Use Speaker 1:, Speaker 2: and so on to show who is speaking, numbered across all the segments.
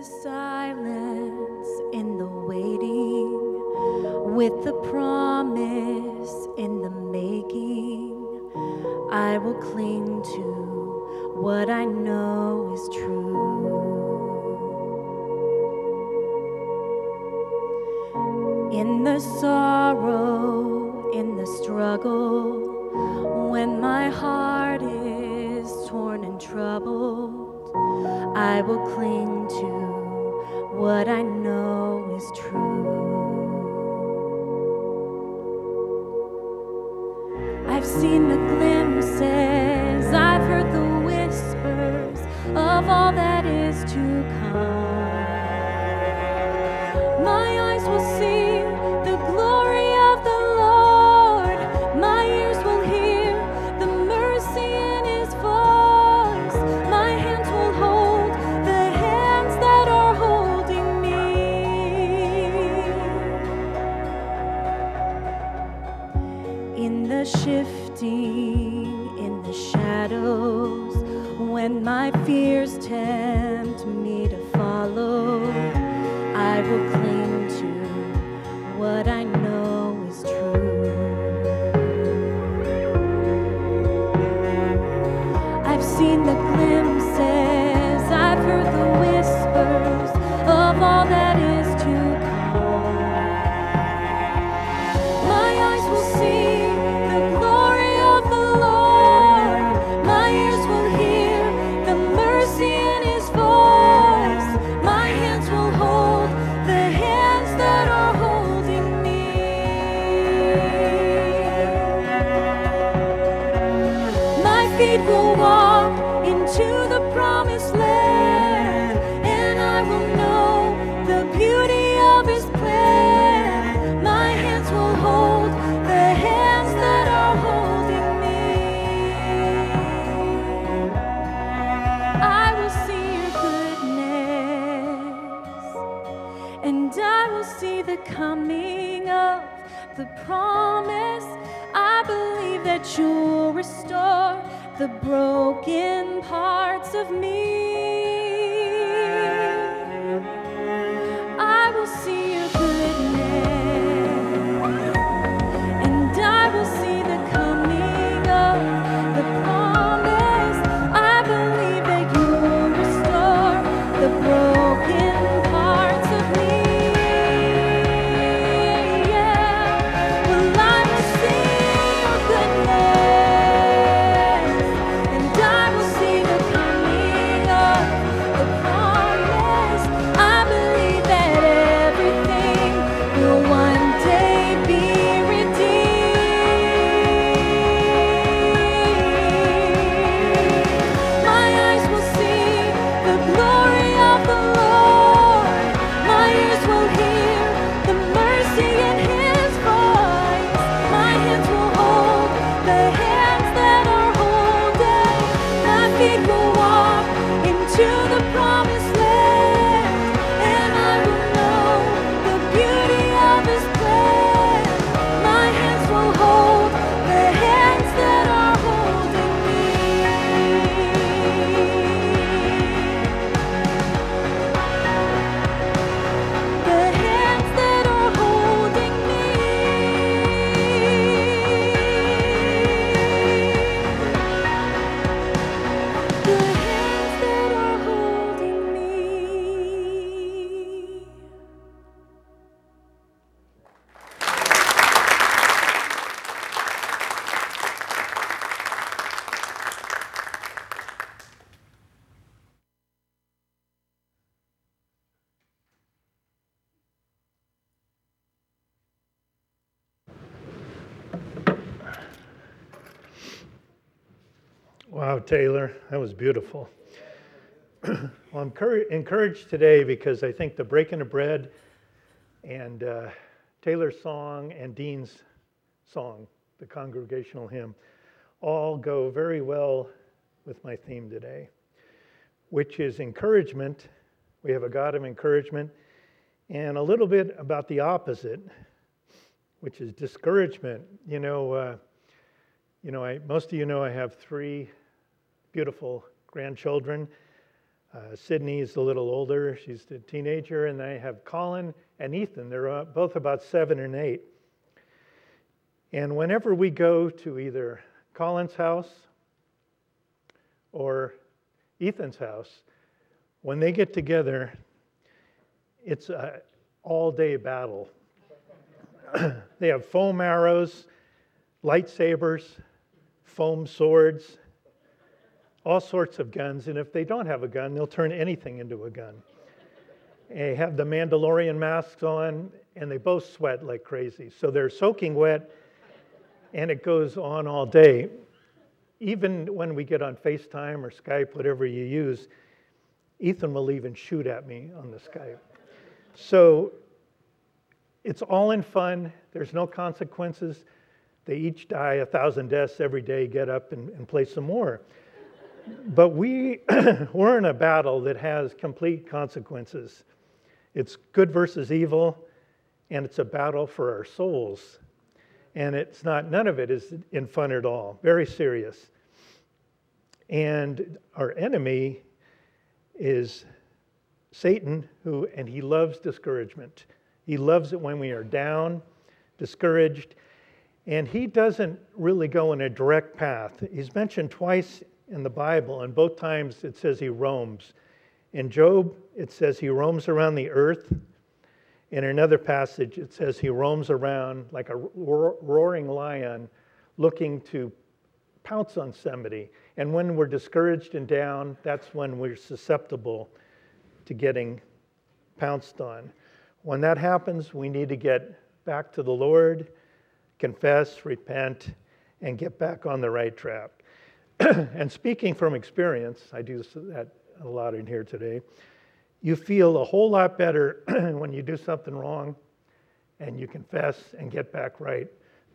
Speaker 1: the silence in the waiting, with the promise in the making. I will cling to what I know is true. In the sorrow, in the struggle, when my heart is torn and troubled, I will cling to what I know is true. shifting. of me. I will see you.
Speaker 2: Taylor. That was beautiful. well, I'm cur- encouraged today because I think the breaking of bread and uh, Taylor's song and Dean's song, the congregational hymn, all go very well with my theme today, which is encouragement. We have a God of encouragement, and a little bit about the opposite, which is discouragement. You know, uh, you know, I, most of you know I have three beautiful grandchildren. Uh, Sydney is a little older, she's a teenager, and I have Colin and Ethan. They're uh, both about seven and eight. And whenever we go to either Colin's house or Ethan's house, when they get together, it's an all day battle. they have foam arrows, lightsabers, foam swords, all sorts of guns. And if they don't have a gun, they'll turn anything into a gun. They have the Mandalorian masks on, and they both sweat like crazy. So they're soaking wet, and it goes on all day. Even when we get on FaceTime or Skype, whatever you use, Ethan will even shoot at me on the Skype. So it's all in fun. There's no consequences. They each die a thousand deaths every day, get up and, and play some more. But we, we're in a battle that has complete consequences. It's good versus evil, and it's a battle for our souls. And it's not, none of it is in fun at all, very serious. And our enemy is Satan, who, and he loves discouragement. He loves it when we are down, discouraged, and he doesn't really go in a direct path. He's mentioned twice in the Bible, and both times it says he roams. In Job, it says he roams around the earth. In another passage, it says he roams around like a roaring lion looking to pounce on somebody. And when we're discouraged and down, that's when we're susceptible to getting pounced on. When that happens, we need to get back to the Lord, confess, repent, and get back on the right track. and speaking from experience, I do that a lot in here today. You feel a whole lot better when you do something wrong and you confess and get back right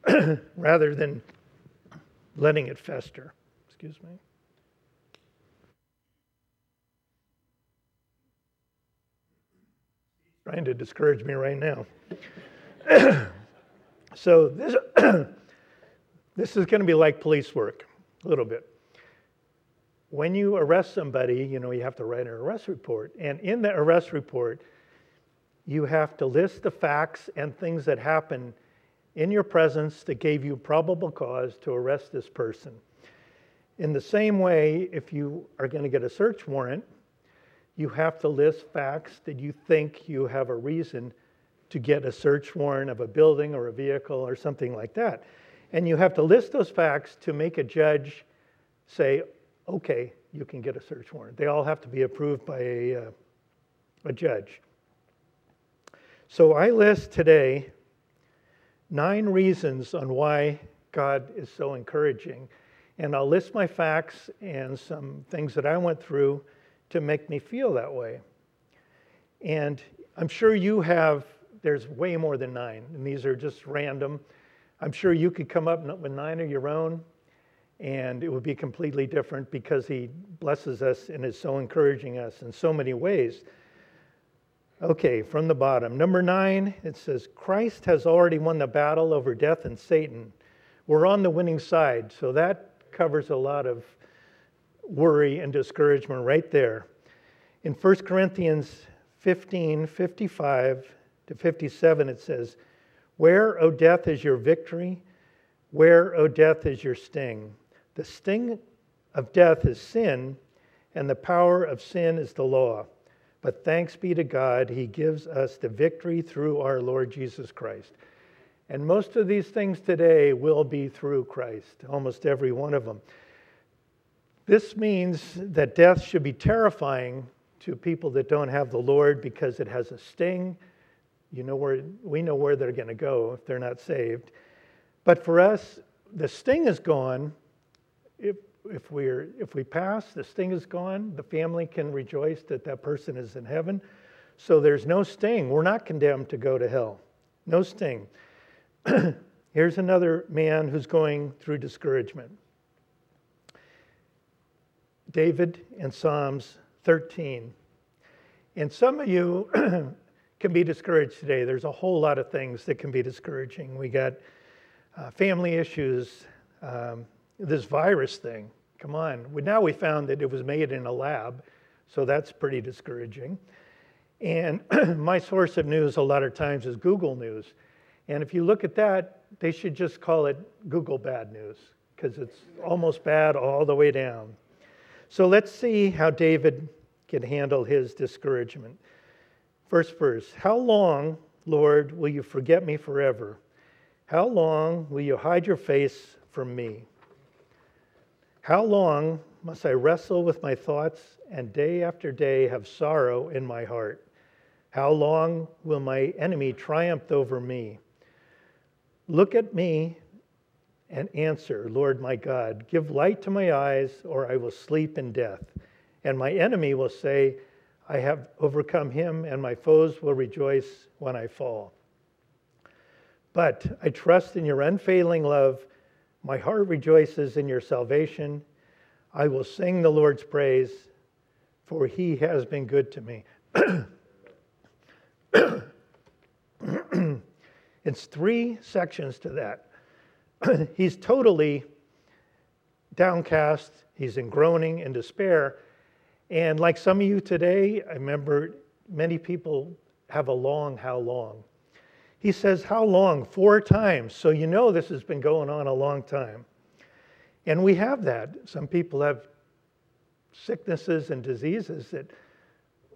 Speaker 2: rather than letting it fester. Excuse me. Trying to discourage me right now. so this, this is going to be like police work, a little bit. When you arrest somebody, you know, you have to write an arrest report. And in the arrest report, you have to list the facts and things that happened in your presence that gave you probable cause to arrest this person. In the same way, if you are going to get a search warrant, you have to list facts that you think you have a reason to get a search warrant of a building or a vehicle or something like that. And you have to list those facts to make a judge say, okay, you can get a search warrant. They all have to be approved by a, uh, a judge. So I list today nine reasons on why God is so encouraging. And I'll list my facts and some things that I went through to make me feel that way. And I'm sure you have, there's way more than nine, and these are just random. I'm sure you could come up with nine of your own, and it would be completely different because He blesses us and is so encouraging us in so many ways. Okay, from the bottom. Number nine, it says, Christ has already won the battle over death and Satan. We're on the winning side, so that covers a lot of worry and discouragement right there. In 1 Corinthians 15 55 to 57, it says, Where, O death, is your victory? Where, O death, is your sting? The sting of death is sin, and the power of sin is the law. But thanks be to God, He gives us the victory through our Lord Jesus Christ. And most of these things today will be through Christ, almost every one of them. This means that death should be terrifying to people that don't have the Lord because it has a sting. You know where we know where they're going to go if they're not saved. But for us, the sting is gone. If if, we're, if we pass, this thing is gone, the family can rejoice that that person is in heaven. So there's no sting. We're not condemned to go to hell. No sting. Here's another man who's going through discouragement. David in Psalms 13. And some of you can be discouraged today. There's a whole lot of things that can be discouraging. We got uh, family issues, um, this virus thing. Come on. Now we found that it was made in a lab. So that's pretty discouraging. And my source of news a lot of times is Google News. And if you look at that, they should just call it Google Bad News because it's almost bad all the way down. So let's see how David can handle his discouragement. First verse How long, Lord, will you forget me forever? How long will you hide your face from me? How long must I wrestle with my thoughts and day after day have sorrow in my heart? How long will my enemy triumph over me? Look at me and answer, Lord my God. Give light to my eyes, or I will sleep in death. And my enemy will say, I have overcome him, and my foes will rejoice when I fall. But I trust in your unfailing love. My heart rejoices in your salvation. I will sing the Lord's praise, for he has been good to me. it's three sections to that. he's totally downcast, he's in groaning and despair. And like some of you today, I remember many people have a long, how long. He says, How long? Four times. So you know this has been going on a long time. And we have that. Some people have sicknesses and diseases that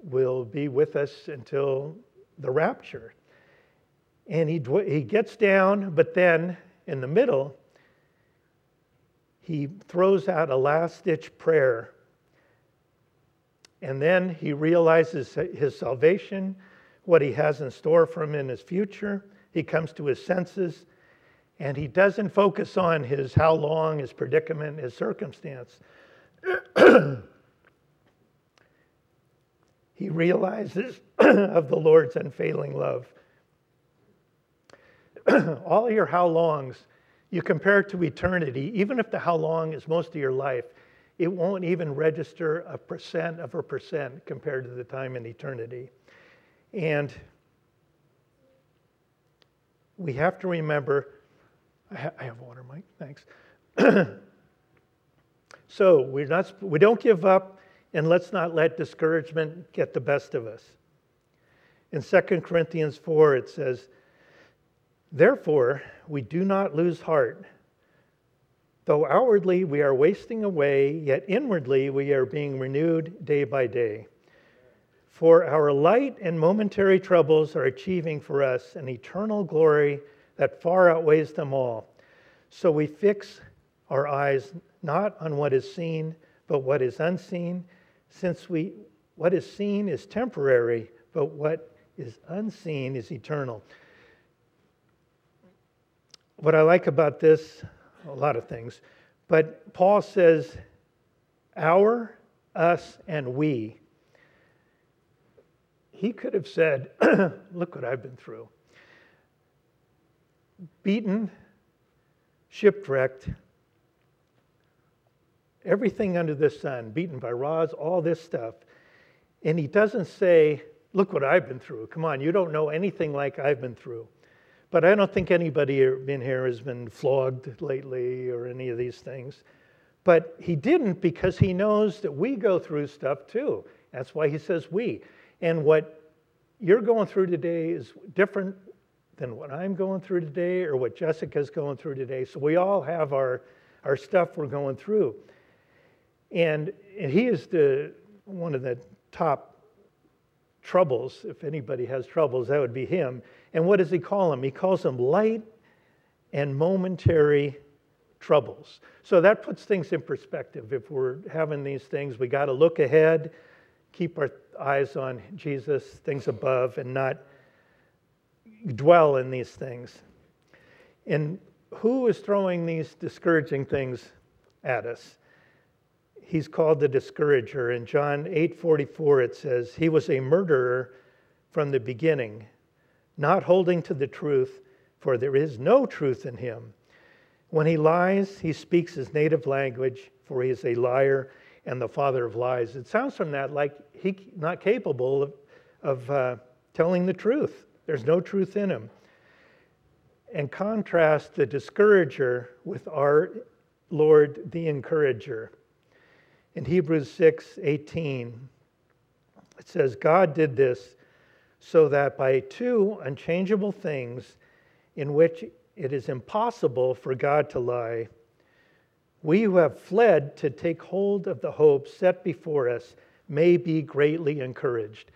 Speaker 2: will be with us until the rapture. And he, he gets down, but then in the middle, he throws out a last ditch prayer. And then he realizes his salvation, what he has in store for him in his future. He comes to his senses and he doesn't focus on his how long, his predicament, his circumstance. he realizes of the Lord's unfailing love. all your how longs, you compare it to eternity, even if the how long is most of your life, it won't even register a percent of a percent compared to the time in eternity. And we have to remember I, ha- I have water, Mike, thanks. so we're not, we don't give up, and let's not let discouragement get the best of us. In 2 Corinthians 4, it says, Therefore, we do not lose heart. Though outwardly we are wasting away, yet inwardly we are being renewed day by day. For our light and momentary troubles are achieving for us an eternal glory that far outweighs them all. So we fix our eyes not on what is seen, but what is unseen, since we, what is seen is temporary, but what is unseen is eternal what I like about this, a lot of things, but Paul says, our, us, and we. He could have said, Look what I've been through. Beaten, shipwrecked, everything under the sun, beaten by rods, all this stuff. And he doesn't say, Look what I've been through. Come on, you don't know anything like I've been through. But I don't think anybody in here has been flogged lately or any of these things. But he didn't because he knows that we go through stuff too. That's why he says we. And what you're going through today is different than what I'm going through today or what Jessica's going through today. So we all have our, our stuff we're going through. And, and he is the, one of the top troubles. If anybody has troubles, that would be him. And what does he call them? He calls them light and momentary troubles. So that puts things in perspective. If we're having these things, we got to look ahead, keep our eyes on Jesus, things above, and not dwell in these things. And who is throwing these discouraging things at us? He's called the discourager. In John 8:44 it says, "He was a murderer from the beginning not holding to the truth, for there is no truth in him. When he lies, he speaks his native language, for he is a liar and the father of lies. It sounds from that like he's not capable of, of uh, telling the truth. There's no truth in him. And contrast the discourager with our Lord, the encourager. In Hebrews 6 18, It says, God did this so that by two unchangeable things in which it is impossible for God to lie, we who have fled to take hold of the hope set before us may be greatly encouraged.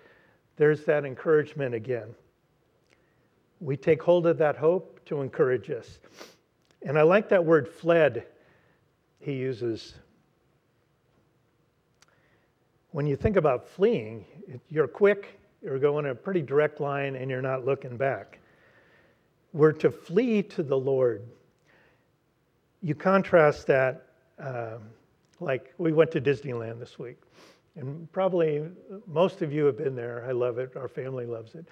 Speaker 2: There's that encouragement again. We take hold of that hope to encourage us. And I like that word fled he uses. When you think about fleeing, you're quick, you're going a pretty direct line, and you're not looking back. We're to flee to the Lord. You contrast that, um, like we went to Disneyland this week, and probably most of you have been there. I love it, our family loves it.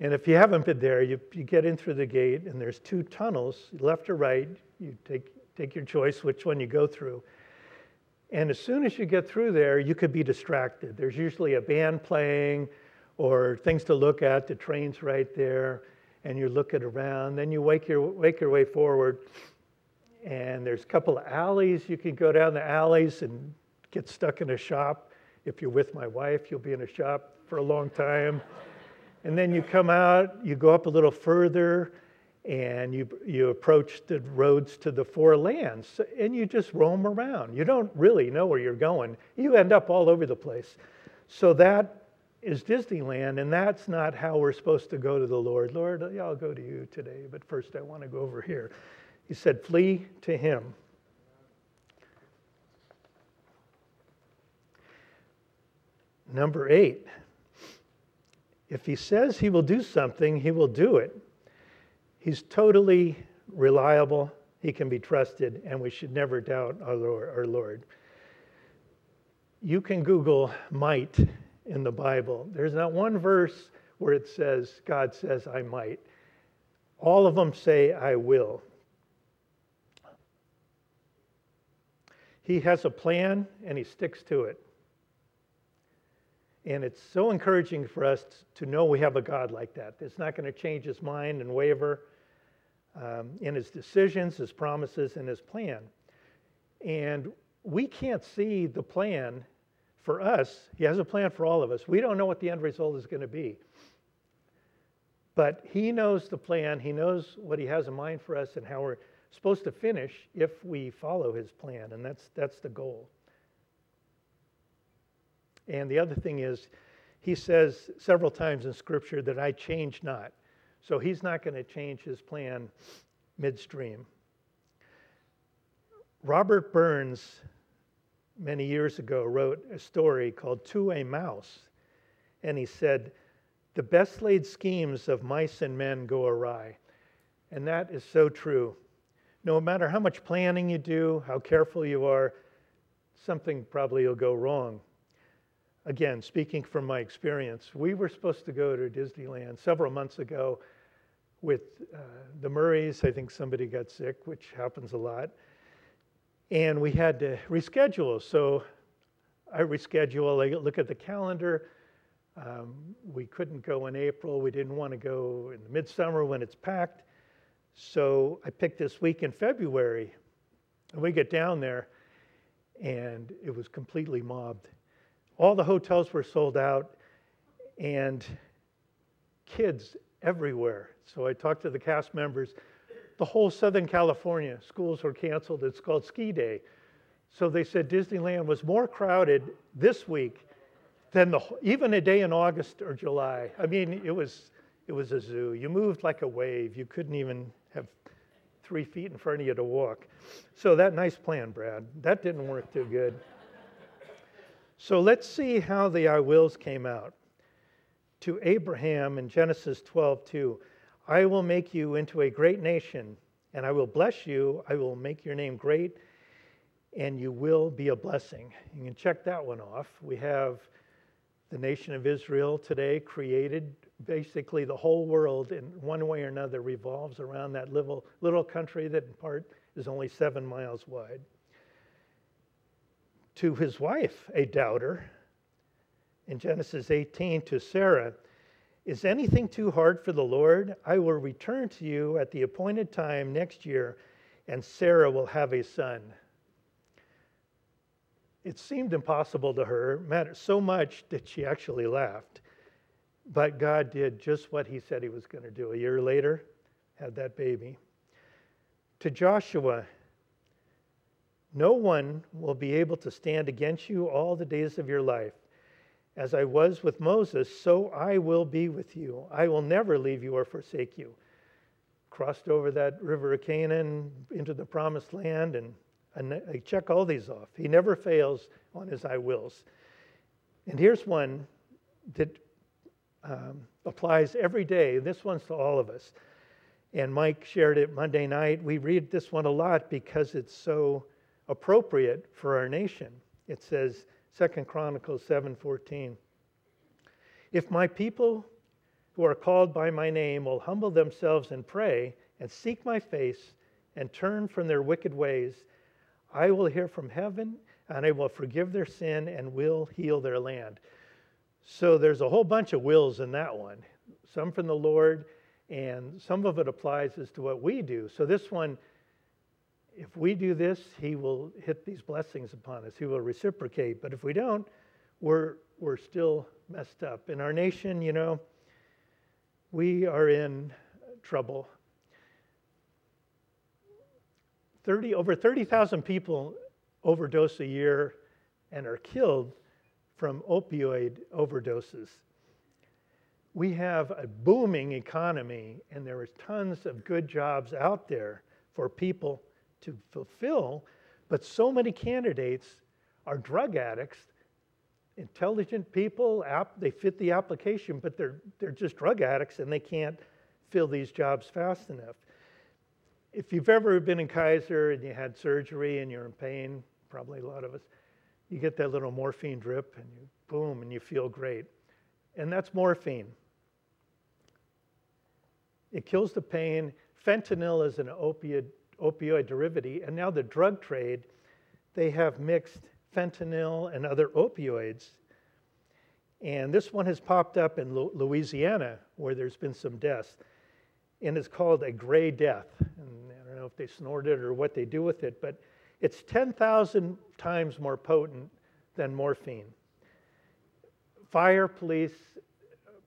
Speaker 2: And if you haven't been there, you, you get in through the gate, and there's two tunnels, left or right. You take, take your choice which one you go through. And as soon as you get through there, you could be distracted. There's usually a band playing or things to look at. The train's right there, and you're looking around. Then you wake your, wake your way forward, and there's a couple of alleys. You can go down the alleys and get stuck in a shop. If you're with my wife, you'll be in a shop for a long time. And then you come out, you go up a little further, and you, you approach the roads to the four lands, and you just roam around. You don't really know where you're going. You end up all over the place. So that is Disneyland, and that's not how we're supposed to go to the Lord. Lord, I'll go to you today, but first I want to go over here. He said, Flee to him. Number eight, if he says he will do something, he will do it. He's totally reliable, he can be trusted, and we should never doubt our Lord. Our Lord. You can Google might in the Bible. There's not one verse where it says, God says, I might. All of them say, I will. He has a plan and he sticks to it. And it's so encouraging for us to know we have a God like that. It's not going to change his mind and waver um, in his decisions, his promises, and his plan. And we can't see the plan for us. He has a plan for all of us. We don't know what the end result is going to be. But he knows the plan, he knows what he has in mind for us and how we're supposed to finish if we follow his plan. And that's, that's the goal. And the other thing is, he says several times in Scripture that I change not. So he's not going to change his plan midstream. Robert Burns, many years ago, wrote a story called To a Mouse. And he said, The best laid schemes of mice and men go awry. And that is so true. No matter how much planning you do, how careful you are, something probably will go wrong again, speaking from my experience, we were supposed to go to Disneyland several months ago with uh, the Murrays. I think somebody got sick, which happens a lot. And we had to reschedule. So I reschedule, I look at the calendar. Um, we couldn't go in April. We didn't want to go in the midsummer when it's packed. So I picked this week in February. And we get down there, and it was completely mobbed all the hotels were sold out and kids everywhere. So I talked to the cast members. The whole Southern California schools were canceled. It's called Ski Day. So they said Disneyland was more crowded this week than the, even a day in August or July. I mean, it was, it was a zoo. You moved like a wave. You couldn't even have three feet in front of you to walk. So that nice plan, Brad, that didn't work too good. So let's see how the I wills came out. To Abraham in Genesis 12, 2, I will make you into a great nation, and I will bless you. I will make your name great, and you will be a blessing. You can check that one off. We have the nation of Israel today created. Basically, the whole world, in one way or another, revolves around that little, little country that, in part, is only seven miles wide to his wife, a doubter, in Genesis 18 to Sarah, Is anything too hard for the Lord? I will return to you at the appointed time next year, and Sarah will have a son. it seemed impossible to her, mattered so much that she actually laughed. But God did just what he said he was going to do. A year later, had that baby. To Joshua, no one will be able to stand against you all the days of your life. As I was with Moses, so I will be with you. I will never leave you or forsake you. Crossed over that river of Canaan into the promised land, and, and I check all these off. He never fails on his I wills. And here's one that um, applies every day. This one's to all of us. And Mike shared it Monday night. We read this one a lot because it's so appropriate for our nation. It says, Second Chronicles 7:14. If my people who are called by my name will humble themselves and pray and seek my face and turn from their wicked ways, I will hear from heaven and I will forgive their sin and will heal their land. So there's a whole bunch of wills in that one. Some from the Lord and some of it applies as to what we do. So this one if we do this, he will hit these blessings upon us. He will reciprocate. But if we don't, we're, we're still messed up. In our nation, you know, we are in trouble. 30, over 30,000 people overdose a year and are killed from opioid overdoses. We have a booming economy, and there is tons of good jobs out there for people to fulfill, but so many candidates are drug addicts, intelligent people, app, they fit the application, but they're, they're just drug addicts and they can't fill these jobs fast enough. If you've ever been in Kaiser and you had surgery and you're in pain, probably a lot of us, you get that little morphine drip and you boom and you feel great. And that's morphine. It kills the pain. Fentanyl is an opiate opioid derivative, and now the drug trade, they have mixed fentanyl and other opioids. And this one has popped up in Louisiana where there's been some deaths. And it's called a gray death. And I don't know if they snort it or what they do with it, but it's 10,000 times more potent than morphine. Fire, police,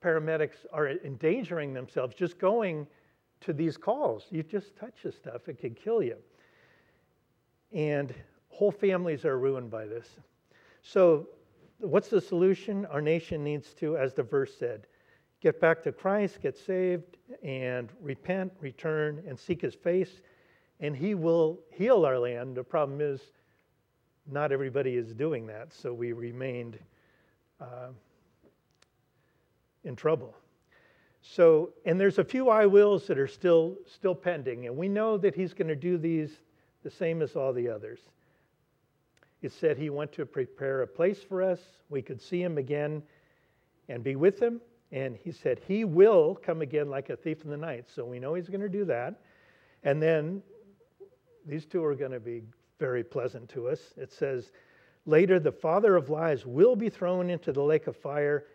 Speaker 2: paramedics are endangering themselves just going to these calls. You just touch this stuff, it could kill you. And whole families are ruined by this. So, what's the solution? Our nation needs to, as the verse said, get back to Christ, get saved, and repent, return, and seek his face, and he will heal our land. The problem is, not everybody is doing that, so we remained uh, in trouble. So, and there's a few I wills that are still still pending, and we know that he's going to do these the same as all the others. It said he went to prepare a place for us. We could see him again and be with him. And he said he will come again like a thief in the night. So we know he's going to do that. And then these two are going to be very pleasant to us. It says, Later, the father of lies will be thrown into the lake of fire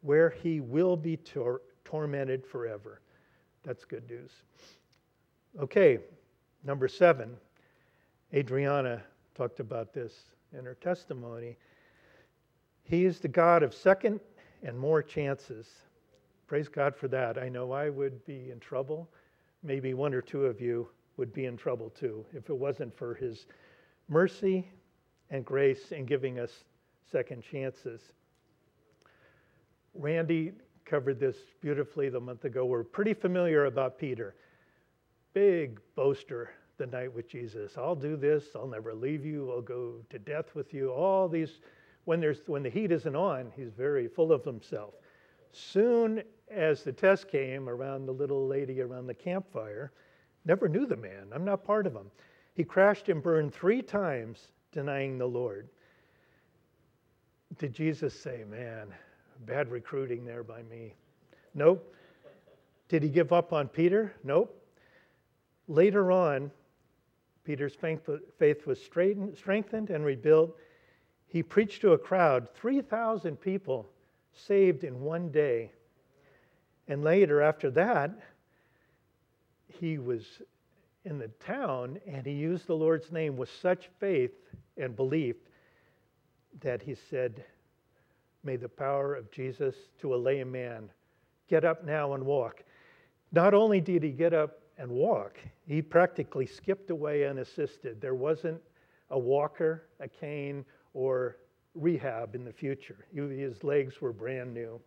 Speaker 2: where he will be tor- tormented forever. That's good news. Okay, number seven. Adriana talked about this in her testimony. He is the God of second and more chances. Praise God for that. I know I would be in trouble. Maybe one or two of you would be in trouble too if it wasn't for his mercy and grace in giving us second chances. Randy covered this beautifully the month ago. We're pretty familiar about Peter. Big boaster the night with Jesus. I'll do this. I'll never leave you. I'll go to death with you. All these, when, there's, when the heat isn't on, he's very full of himself. Soon as the test came around the little lady around the campfire, never knew the man. I'm not part of him. He crashed and burned three times denying the Lord. Did Jesus say, Man, Bad recruiting there by me. Nope. Did he give up on Peter? Nope. Later on, Peter's faith was strengthened and rebuilt. He preached to a crowd, 3,000 people saved in one day. And later, after that, he was in the town and he used the Lord's name with such faith and belief that he said, May the power of Jesus to a lame man get up now and walk. Not only did he get up and walk, he practically skipped away unassisted. There wasn't a walker, a cane, or rehab in the future. His legs were brand new.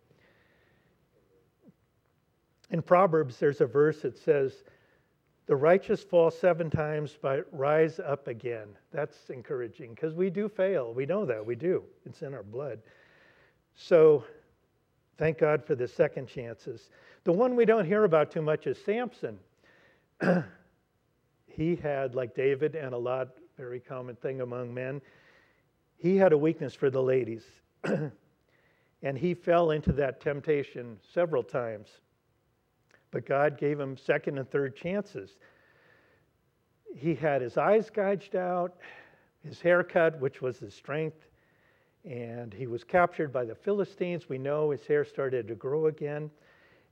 Speaker 2: In Proverbs, there's a verse that says, The righteous fall seven times, but rise up again. That's encouraging because we do fail. We know that. We do. It's in our blood. So thank God for the second chances. The one we don't hear about too much is Samson. he had, like David and a lot, very common thing among men, he had a weakness for the ladies. and he fell into that temptation several times. But God gave him second and third chances. He had his eyes gouged out, his hair cut, which was his strength, and he was captured by the Philistines. We know his hair started to grow again,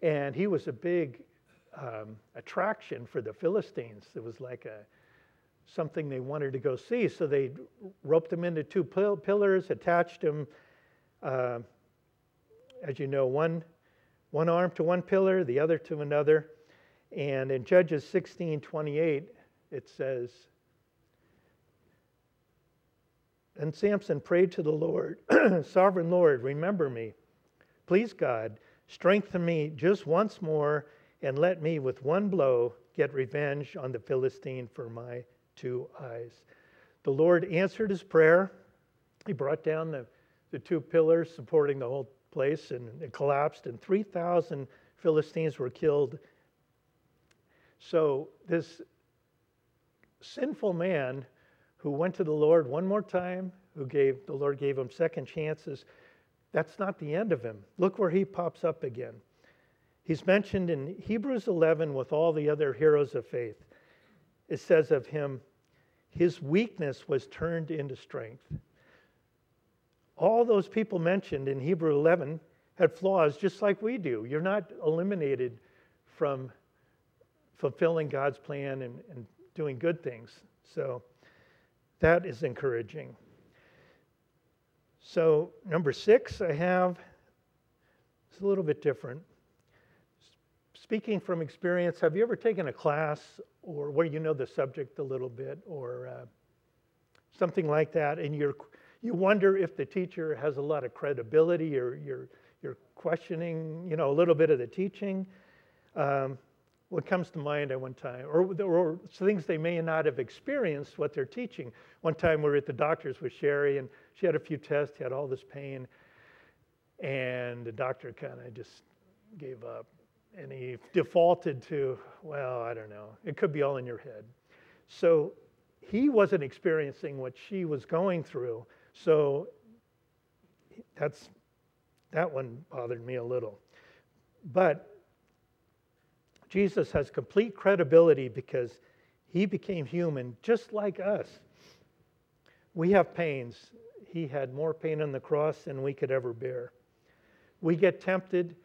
Speaker 2: and he was a big um, attraction for the Philistines. It was like a something they wanted to go see. So they roped him into two pillars, attached him, uh, as you know, one one arm to one pillar, the other to another. And in Judges 16 28, it says, And Samson prayed to the Lord, Sovereign Lord, remember me. Please, God, strengthen me just once more and let me, with one blow, get revenge on the Philistine for my two eyes. The Lord answered his prayer. He brought down the, the two pillars supporting the whole place and it collapsed, and 3,000 Philistines were killed. So, this sinful man who went to the Lord one more time, who gave the Lord gave him second chances, that's not the end of him. Look where he pops up again. He's mentioned in Hebrews 11 with all the other heroes of faith. It says of him, his weakness was turned into strength. All those people mentioned in Hebrew 11 had flaws just like we do. You're not eliminated from fulfilling God's plan and, and doing good things. So that is encouraging. So, number six, I have, it's a little bit different. Speaking from experience, have you ever taken a class or where you know the subject a little bit or uh, something like that, and you're you wonder if the teacher has a lot of credibility or you're, you're questioning, you know, a little bit of the teaching. Um, what comes to mind at one time, or, or things they may not have experienced what they're teaching. One time we were at the doctor's with Sherry, and she had a few tests, had all this pain, and the doctor kind of just gave up. And he defaulted to, well, I don't know, it could be all in your head. So he wasn't experiencing what she was going through. So that's that one bothered me a little. But Jesus has complete credibility because he became human just like us. We have pains. He had more pain on the cross than we could ever bear. We get tempted.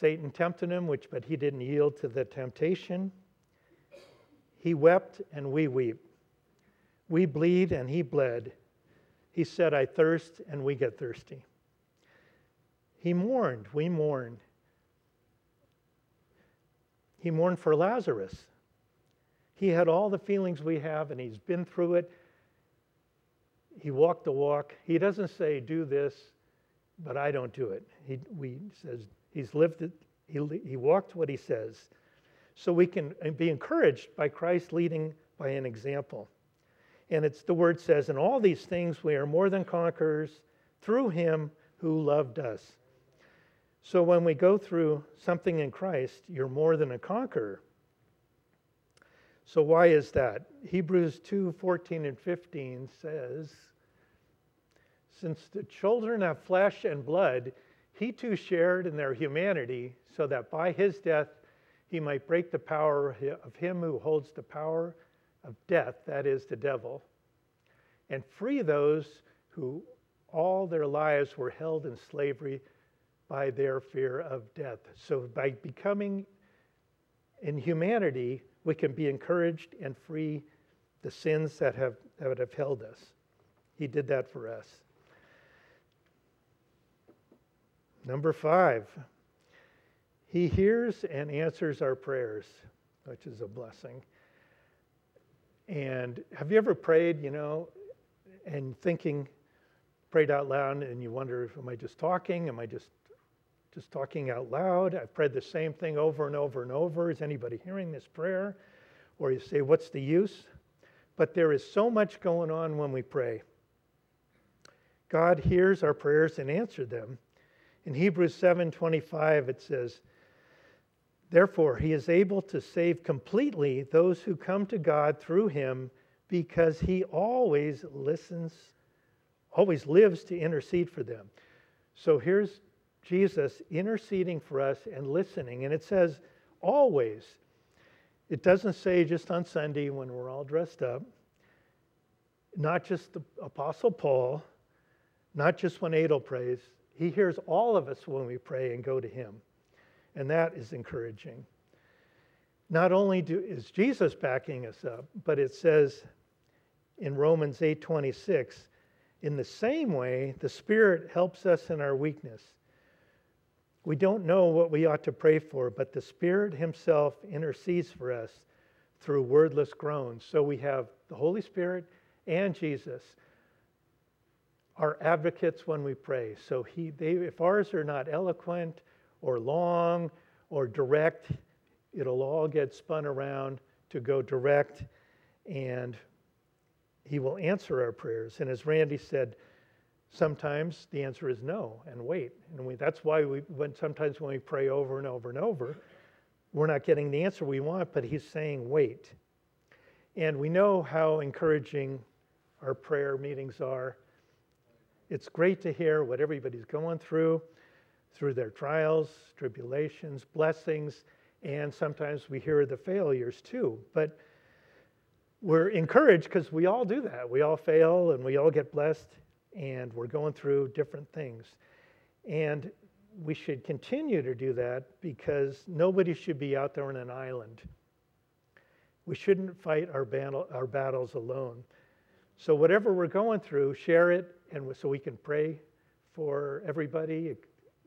Speaker 2: Satan tempted him, which but he didn't yield to the temptation. He wept and we weep. We bleed and he bled. He said, I thirst, and we get thirsty. He mourned, we mourn. He mourned for Lazarus. He had all the feelings we have, and he's been through it. He walked the walk. He doesn't say, Do this, but I don't do it. He we, says, He's lived it. He, he walked what he says. So we can be encouraged by Christ leading by an example. And it's the word says, In all these things we are more than conquerors through him who loved us. So when we go through something in Christ, you're more than a conqueror. So why is that? Hebrews 2 14 and 15 says, Since the children have flesh and blood, he too shared in their humanity, so that by his death he might break the power of him who holds the power of death, that is, the devil, and free those who all their lives were held in slavery by their fear of death. So, by becoming in humanity, we can be encouraged and free the sins that have, that have held us. He did that for us. Number five, he hears and answers our prayers, which is a blessing. And have you ever prayed, you know, and thinking, prayed out loud, and you wonder, am I just talking? Am I just just talking out loud? I've prayed the same thing over and over and over. Is anybody hearing this prayer? Or you say, what's the use? But there is so much going on when we pray. God hears our prayers and answers them. In Hebrews 7:25 it says, Therefore he is able to save completely those who come to God through him because he always listens, always lives to intercede for them. So here's Jesus interceding for us and listening. And it says always. It doesn't say just on Sunday when we're all dressed up, not just the Apostle Paul, not just when Adel prays. He hears all of us when we pray and go to him. And that is encouraging. Not only do, is Jesus backing us up, but it says in Romans 8:26, in the same way, the Spirit helps us in our weakness. We don't know what we ought to pray for, but the Spirit Himself intercedes for us through wordless groans. So we have the Holy Spirit and Jesus are advocates when we pray. So he, they, if ours are not eloquent or long or direct, it'll all get spun around to go direct, and He will answer our prayers. And as Randy said, sometimes the answer is no, and wait. And we, that's why we, when sometimes when we pray over and over and over, we're not getting the answer we want, but He's saying wait. And we know how encouraging our prayer meetings are it's great to hear what everybody's going through, through their trials, tribulations, blessings, and sometimes we hear the failures too. But we're encouraged because we all do that. We all fail and we all get blessed, and we're going through different things. And we should continue to do that because nobody should be out there on an island. We shouldn't fight our, battle, our battles alone. So, whatever we're going through, share it and so we can pray for everybody.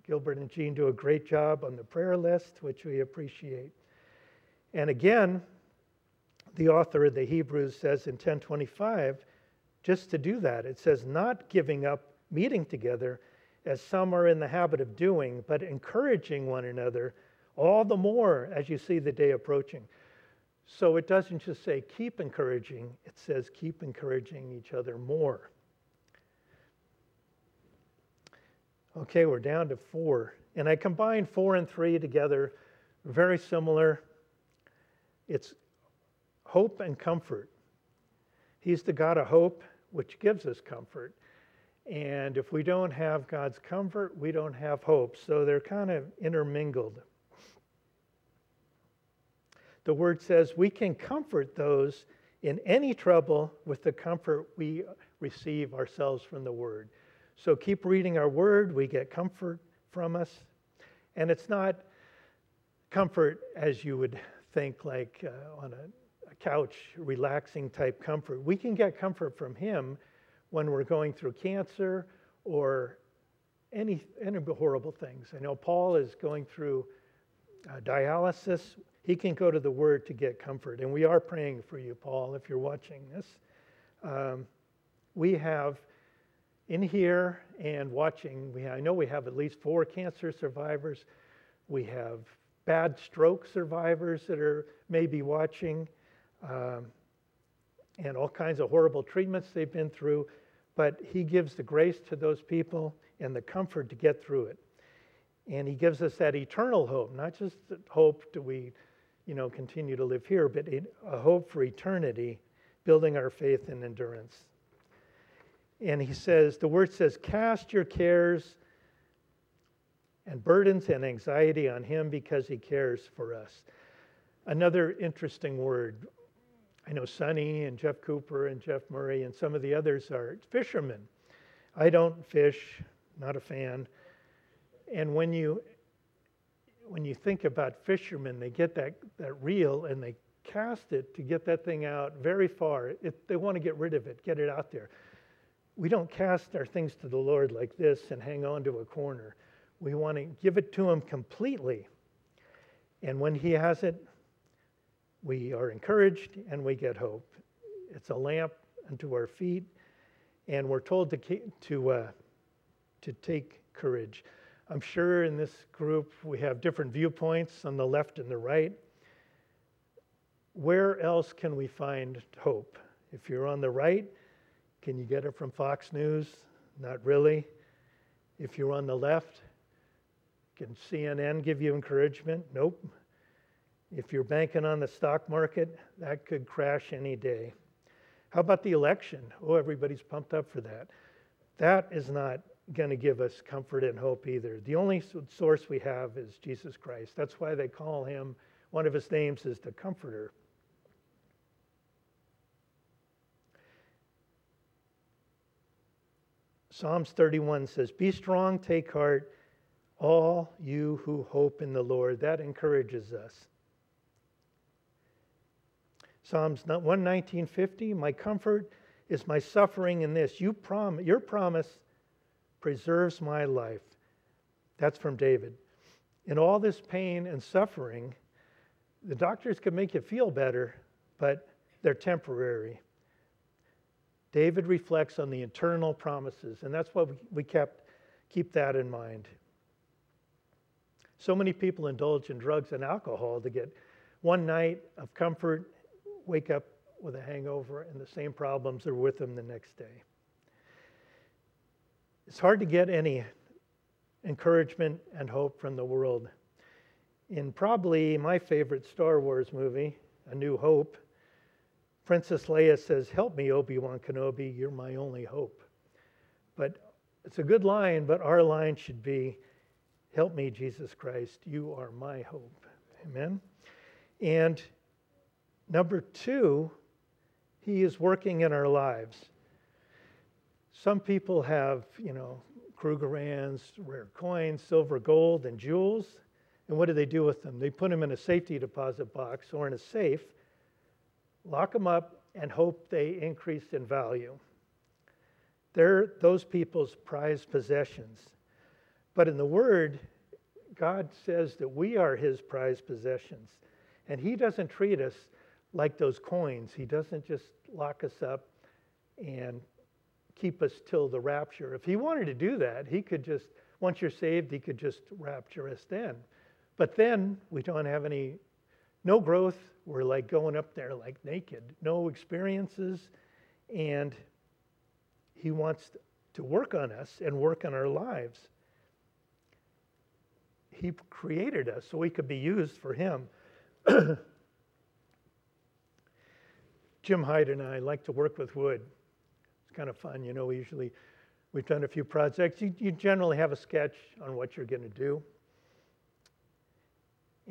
Speaker 2: Gilbert and Jean do a great job on the prayer list, which we appreciate. And again, the author of the Hebrews says in 1025, just to do that, it says, not giving up meeting together as some are in the habit of doing, but encouraging one another all the more as you see the day approaching. So it doesn't just say keep encouraging, it says keep encouraging each other more. Okay, we're down to four. And I combined four and three together, very similar. It's hope and comfort. He's the God of hope, which gives us comfort. And if we don't have God's comfort, we don't have hope. So they're kind of intermingled. The word says we can comfort those in any trouble with the comfort we receive ourselves from the word. So keep reading our word. We get comfort from us. And it's not comfort as you would think, like uh, on a, a couch, relaxing type comfort. We can get comfort from Him when we're going through cancer or any, any horrible things. I know Paul is going through uh, dialysis. He can go to the Word to get comfort. And we are praying for you, Paul, if you're watching this. Um, we have in here and watching, we, I know we have at least four cancer survivors. We have bad stroke survivors that are maybe watching, um, and all kinds of horrible treatments they've been through. But He gives the grace to those people and the comfort to get through it. And He gives us that eternal hope, not just hope do we, you know, continue to live here, but a hope for eternity, building our faith and endurance and he says, the word says, cast your cares and burdens and anxiety on him because he cares for us. Another interesting word. I know Sonny and Jeff Cooper and Jeff Murray and some of the others are fishermen. I don't fish, not a fan. And when you when you think about fishermen, they get that, that reel and they cast it to get that thing out very far. It, they want to get rid of it, get it out there we don't cast our things to the Lord like this and hang on to a corner. We want to give it to Him completely. And when He has it, we are encouraged and we get hope. It's a lamp unto our feet, and we're told to, to, uh, to take courage. I'm sure in this group we have different viewpoints on the left and the right. Where else can we find hope? If you're on the right, can you get it from Fox News? Not really. If you're on the left, can CNN give you encouragement? Nope. If you're banking on the stock market, that could crash any day. How about the election? Oh, everybody's pumped up for that. That is not going to give us comfort and hope either. The only source we have is Jesus Christ. That's why they call him, one of his names is the Comforter. Psalms 31 says, Be strong, take heart, all you who hope in the Lord. That encourages us. Psalms 119:50, My comfort is my suffering in this. You prom- your promise preserves my life. That's from David. In all this pain and suffering, the doctors can make you feel better, but they're temporary. David reflects on the eternal promises, and that's why we kept keep that in mind. So many people indulge in drugs and alcohol to get one night of comfort, wake up with a hangover, and the same problems are with them the next day. It's hard to get any encouragement and hope from the world. In probably my favorite Star Wars movie, A New Hope, Princess Leia says, Help me, Obi Wan Kenobi, you're my only hope. But it's a good line, but our line should be, Help me, Jesus Christ, you are my hope. Amen? And number two, He is working in our lives. Some people have, you know, Krugerrands, rare coins, silver, gold, and jewels. And what do they do with them? They put them in a safety deposit box or in a safe, lock them up, and hope they increase in value. They're those people's prized possessions. But in the Word, God says that we are His prized possessions. And He doesn't treat us like those coins. He doesn't just lock us up and keep us till the rapture. If he wanted to do that, he could just, once you're saved, he could just rapture us then. But then we don't have any, no growth. We're like going up there like naked, no experiences. And he wants to work on us and work on our lives. He created us so we could be used for him. Jim Hyde and I like to work with wood It's kind of fun. You know, usually, we've done a few projects. You, you generally have a sketch on what you're going to do.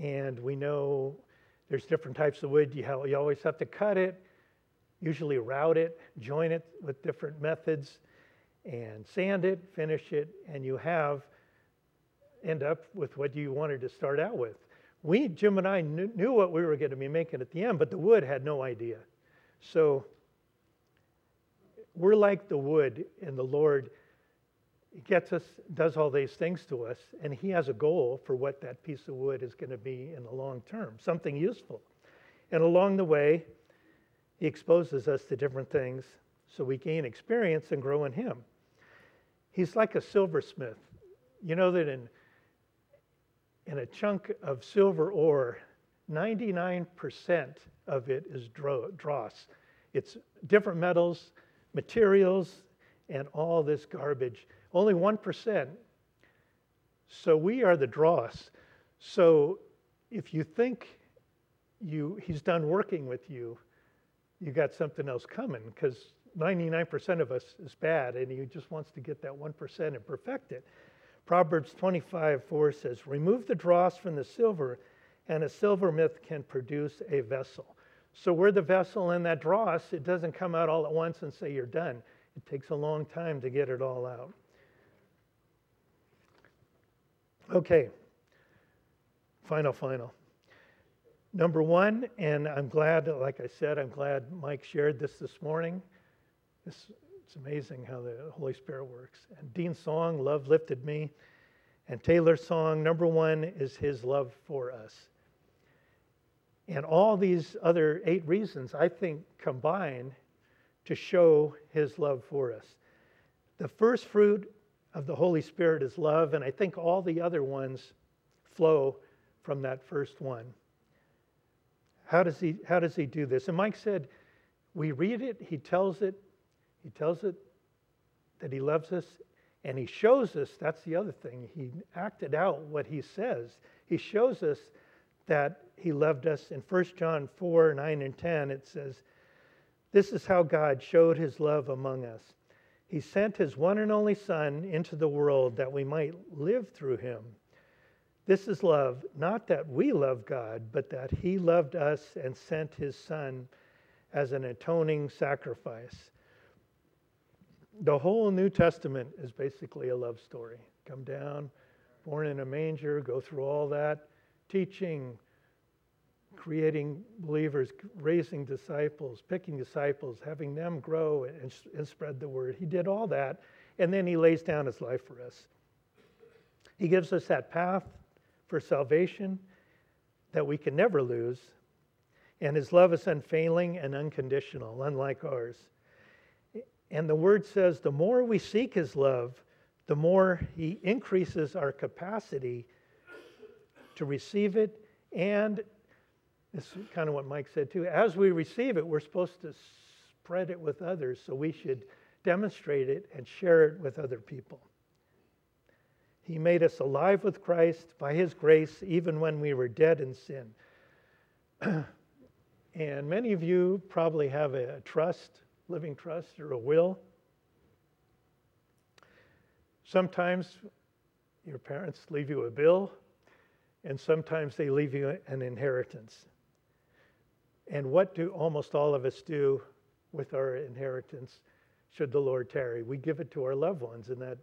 Speaker 2: And we know there's different types of wood. You, have, you always have to cut it, usually route it, join it with different methods, and sand it, finish it, and you have end up with what you wanted to start out with. We, Jim and I, knew what we were going to be making at the end, but the wood had no idea. So we're like the wood, and the Lord gets us, does all these things to us, and He has a goal for what that piece of wood is going to be in the long term, something useful. And along the way, He exposes us to different things so we gain experience and grow in Him. He's like a silversmith. You know that in, in a chunk of silver ore, 99% of it is dross. It's different metals materials and all this garbage. Only 1%. So we are the dross. So if you think you, he's done working with you, you got something else coming because 99% of us is bad and he just wants to get that 1% and perfect it. Proverbs 25, 4 says, Remove the dross from the silver, and a silversmith can produce a vessel. So we're the vessel in that dross. It doesn't come out all at once and say you're done. It takes a long time to get it all out. Okay, final, final. Number one, and I'm glad, like I said, I'm glad Mike shared this this morning. This, it's amazing how the Holy Spirit works. And Dean's song, Love Lifted Me. And Taylor's song number one is his love for us. And all these other eight reasons, I think, combine to show his love for us. The first fruit of the Holy Spirit is love, and I think all the other ones flow from that first one. How does he, how does he do this? And Mike said, we read it, he tells it, he tells it that he loves us, and he shows us that's the other thing. He acted out what he says. He shows us that he loved us. In 1 John 4 9 and 10, it says, This is how God showed his love among us. He sent his one and only Son into the world that we might live through him. This is love, not that we love God, but that he loved us and sent his Son as an atoning sacrifice. The whole New Testament is basically a love story. Come down, born in a manger, go through all that, teaching, creating believers, raising disciples, picking disciples, having them grow and, and spread the word. He did all that, and then he lays down his life for us. He gives us that path for salvation that we can never lose, and his love is unfailing and unconditional, unlike ours. And the word says the more we seek his love, the more he increases our capacity to receive it. And is kind of what Mike said too. As we receive it, we're supposed to spread it with others. So we should demonstrate it and share it with other people. He made us alive with Christ by his grace, even when we were dead in sin. and many of you probably have a trust, living trust, or a will. Sometimes your parents leave you a bill and sometimes they leave you an inheritance. And what do almost all of us do with our inheritance should the Lord tarry? We give it to our loved ones in that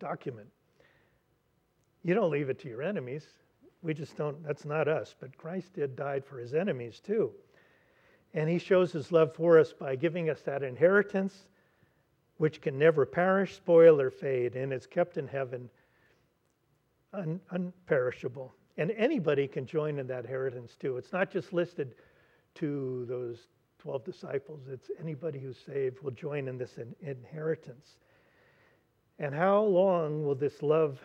Speaker 2: document. You don't leave it to your enemies. We just don't, that's not us. But Christ did died for his enemies too. And he shows his love for us by giving us that inheritance, which can never perish, spoil, or fade, and it's kept in heaven un- unperishable. And anybody can join in that inheritance too. It's not just listed to those 12 disciples, it's anybody who's saved will join in this in- inheritance. And how long will this love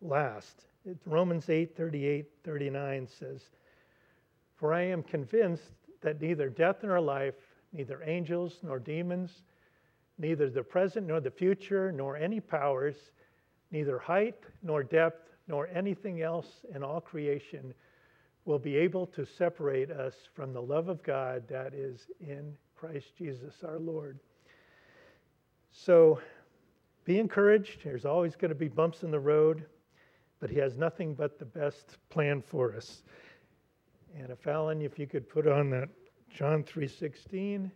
Speaker 2: last? It's Romans 8 38 39 says, For I am convinced that neither death nor life, neither angels nor demons, neither the present nor the future, nor any powers, neither height nor depth, nor anything else in all creation will be able to separate us from the love of God that is in Christ Jesus our Lord. So be encouraged. There's always going to be bumps in the road, but He has nothing but the best plan for us. And if Alan, if you could put on that John 3:16,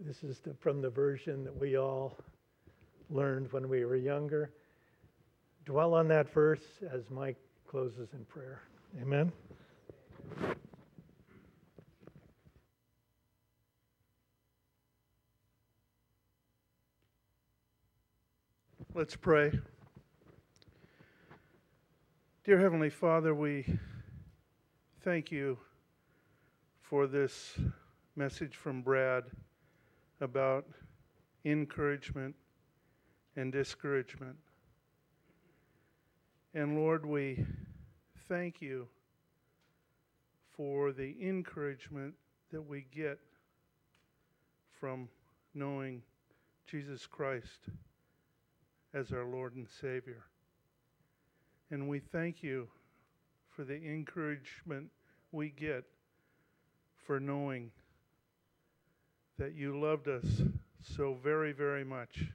Speaker 2: this is the, from the version that we all learned when we were younger dwell on that verse as Mike closes in prayer. Amen.
Speaker 3: Let's pray. Dear Heavenly Father, we thank you for this message from Brad about encouragement and discouragement. And Lord, we thank you for the encouragement that we get from knowing Jesus Christ as our Lord and Savior. And we thank you for the encouragement we get for knowing that you loved us so very, very much.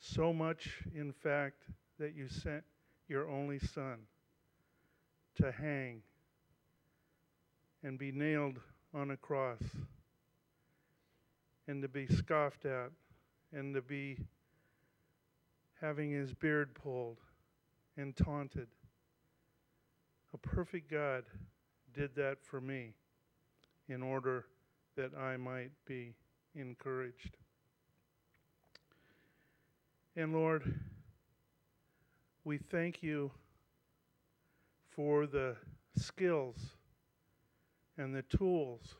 Speaker 3: So much, in fact, that you sent your only Son to hang and be nailed on a cross and to be scoffed at and to be having his beard pulled and taunted. A perfect God did that for me in order that I might be encouraged. And Lord,
Speaker 1: We thank you for the skills and the tools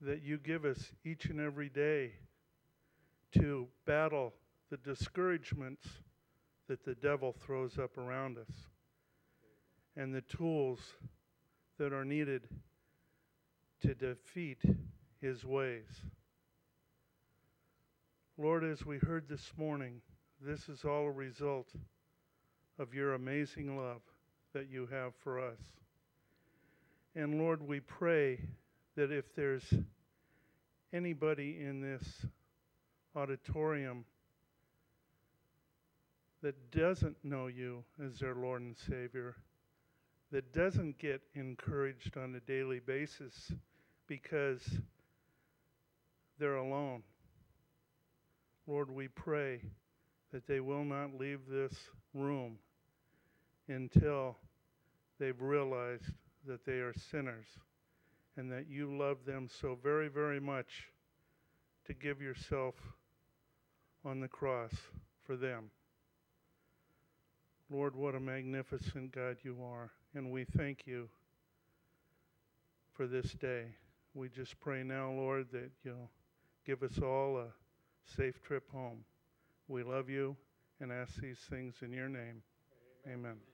Speaker 1: that you give us each and every day to battle the discouragements that the devil throws up around us and the tools that are needed to defeat his ways. Lord, as we heard this morning, this is all a result of your amazing love that you have for us. And Lord, we pray that if there's anybody in this auditorium that doesn't know you as their Lord and Savior, that doesn't get encouraged on a daily basis because they're alone. Lord, we pray that they will not leave this room until they've realized that they are sinners and that you love them so very, very much to give yourself on the cross for them. Lord, what a magnificent God you are, and we thank you for this day. We just pray now, Lord, that you'll give us all a safe trip home. We love you and ask these things in your name. Amen.